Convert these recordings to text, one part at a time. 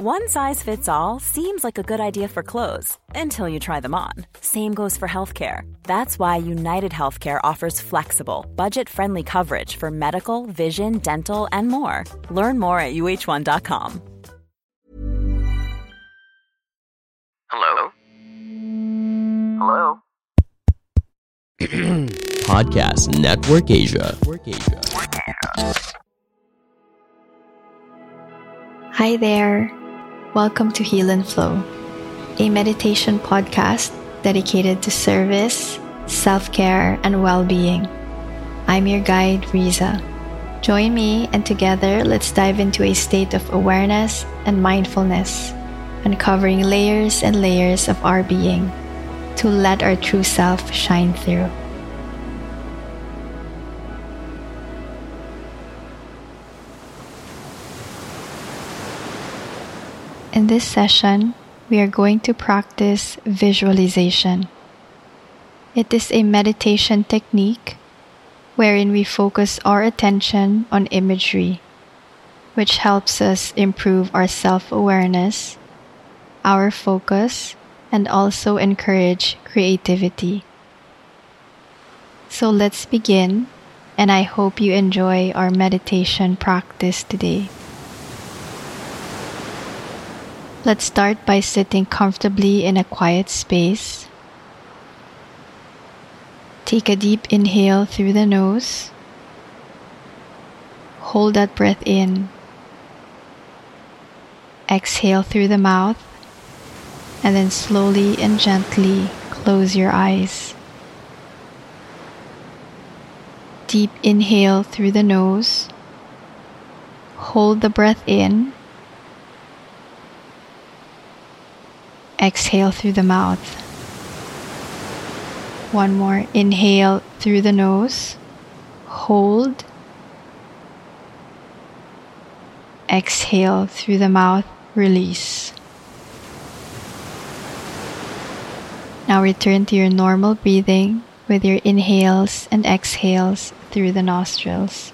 One size fits all seems like a good idea for clothes until you try them on. Same goes for healthcare. That's why United Healthcare offers flexible, budget friendly coverage for medical, vision, dental, and more. Learn more at uh1.com. Hello? Hello? Podcast Network Asia. Hi there. Welcome to Heal and Flow, a meditation podcast dedicated to service, self care, and well being. I'm your guide, Riza. Join me, and together let's dive into a state of awareness and mindfulness, uncovering layers and layers of our being to let our true self shine through. In this session, we are going to practice visualization. It is a meditation technique wherein we focus our attention on imagery, which helps us improve our self awareness, our focus, and also encourage creativity. So let's begin, and I hope you enjoy our meditation practice today. Let's start by sitting comfortably in a quiet space. Take a deep inhale through the nose. Hold that breath in. Exhale through the mouth. And then slowly and gently close your eyes. Deep inhale through the nose. Hold the breath in Exhale through the mouth. One more. Inhale through the nose. Hold. Exhale through the mouth. Release. Now return to your normal breathing with your inhales and exhales through the nostrils.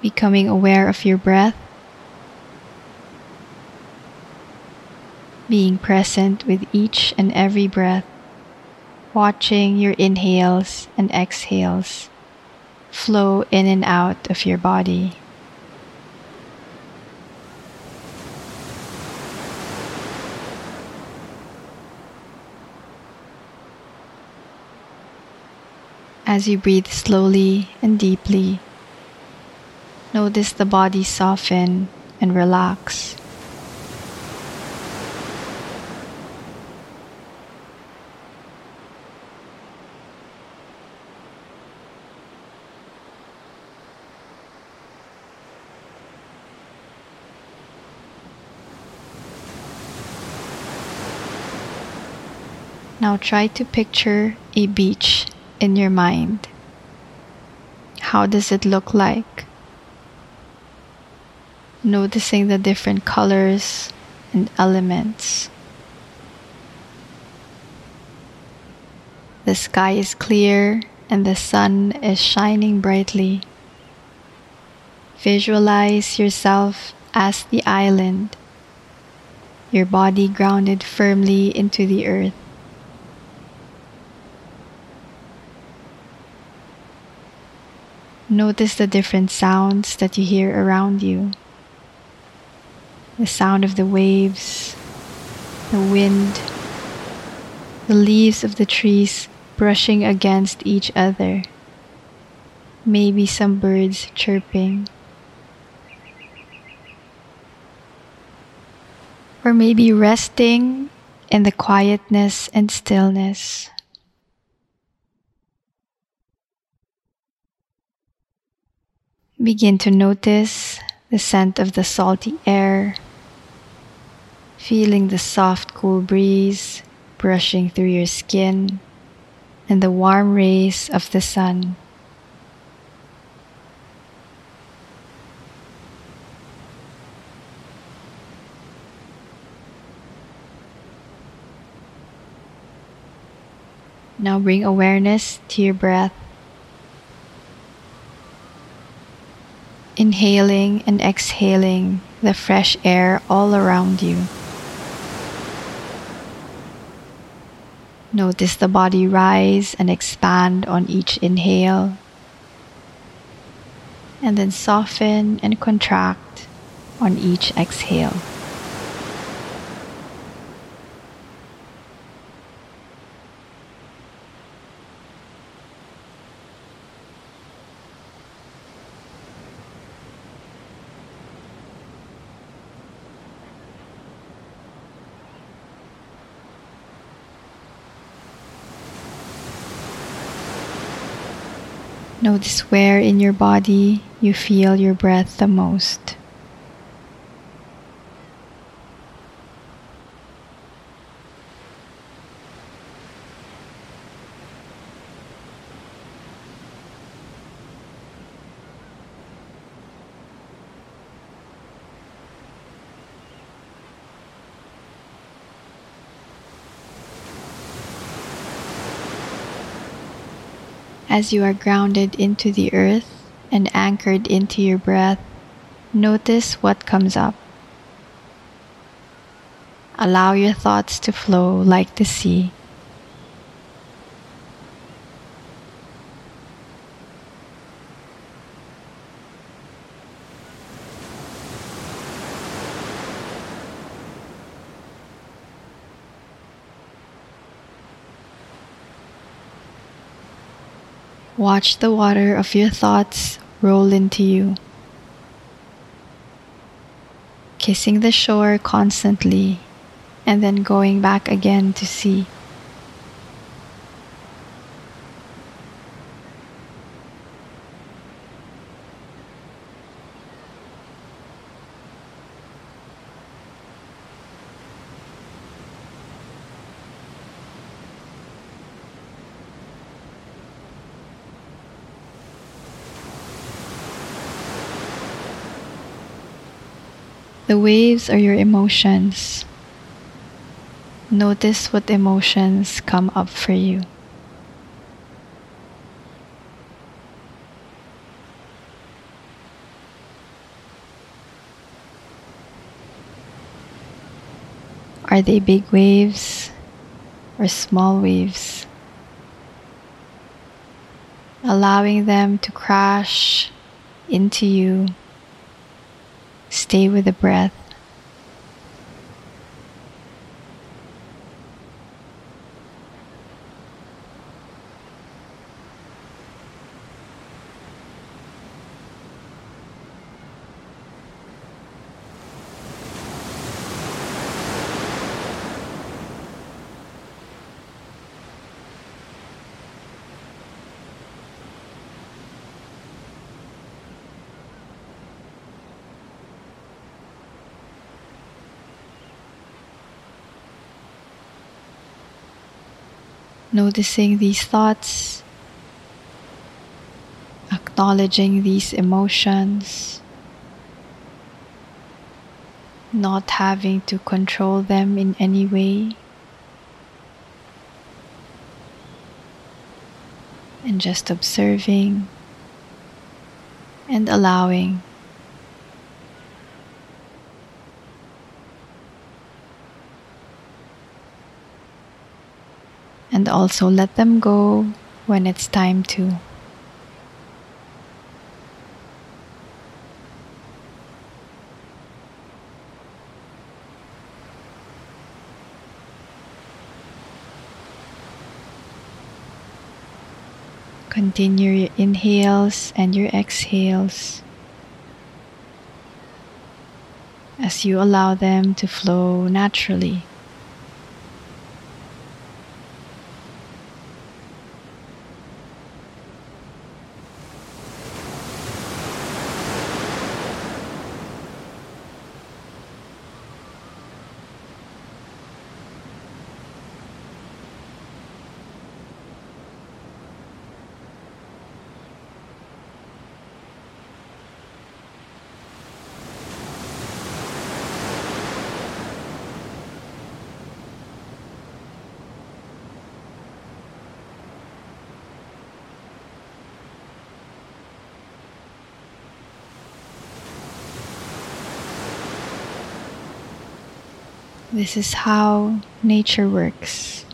Becoming aware of your breath, being present with each and every breath, watching your inhales and exhales flow in and out of your body. As you breathe slowly and deeply, Notice the body soften and relax. Now try to picture a beach in your mind. How does it look like? Noticing the different colors and elements. The sky is clear and the sun is shining brightly. Visualize yourself as the island, your body grounded firmly into the earth. Notice the different sounds that you hear around you the sound of the waves, the wind, the leaves of the trees brushing against each other, maybe some birds chirping. Or maybe resting in the quietness and stillness. Begin to notice the scent of the salty air feeling the soft, cool breeze brushing through your skin and the warm rays of the sun. Now bring awareness to your breath. Inhaling and exhaling the fresh air all around you. Notice the body rise and expand on each inhale, and then soften and contract on each exhale. Notice where in your body you feel your breath the most. As you are grounded into the earth and anchored into your breath, notice what comes up. Allow your thoughts to flow like the sea. Watch the water of your thoughts roll into you, kissing the shore constantly and then going back again to sea. The waves are your emotions. Notice what emotions come up for you. Are they big waves or small waves? Allowing them to crash into you Stay with the breath. Noticing these thoughts, acknowledging these emotions, not having to control them in any way, and just observing and allowing. And also let them go when it's time to. Continue your inhales and your exhales as you allow them to flow naturally. This is how nature works.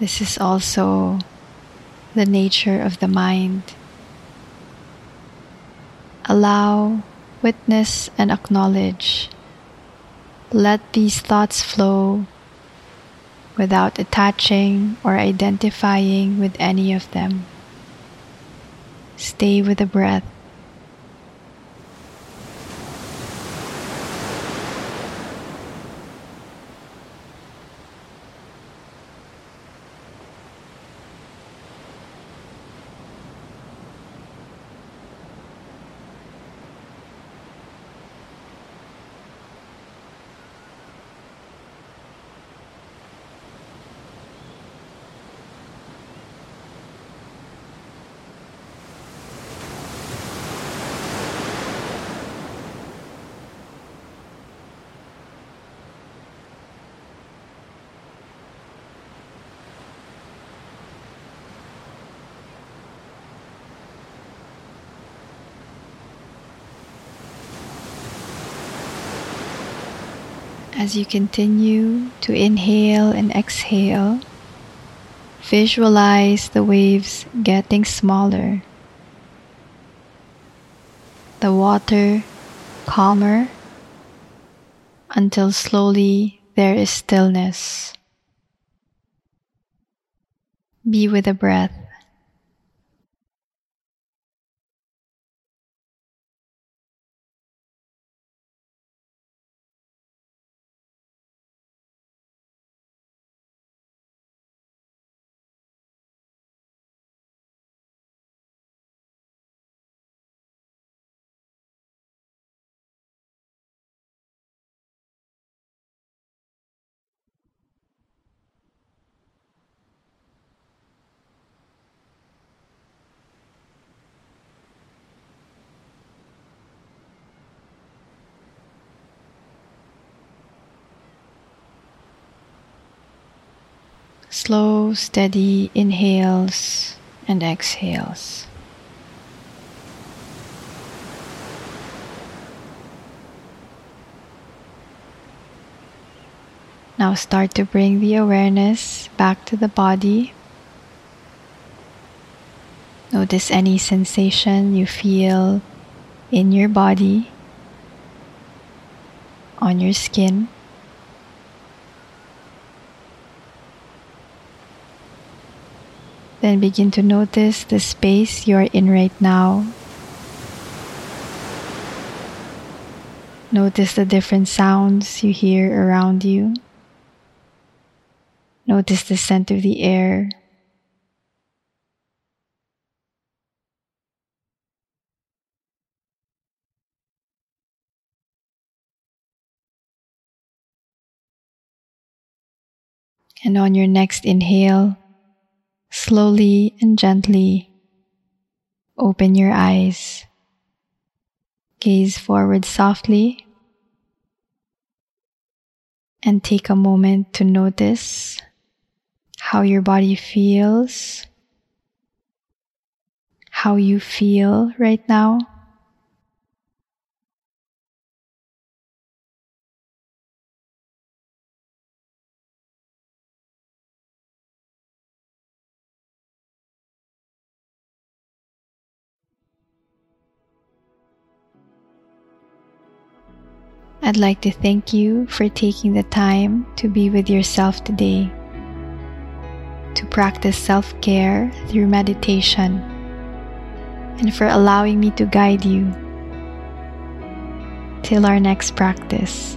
This is also the nature of the mind. Allow, witness, and acknowledge. Let these thoughts flow without attaching or identifying with any of them. Stay with the breath. As you continue to inhale and exhale, visualize the waves getting smaller, the water calmer until slowly there is stillness. Be with the breath. Slow, steady inhales and exhales. Now start to bring the awareness back to the body. Notice any sensation you feel in your body, on your skin. Then begin to notice the space you are in right now. Notice the different sounds you hear around you. Notice the scent of the air. And on your next inhale, Slowly and gently open your eyes. Gaze forward softly and take a moment to notice how your body feels, how you feel right now. I'd like to thank you for taking the time to be with yourself today, to practice self care through meditation, and for allowing me to guide you. Till our next practice.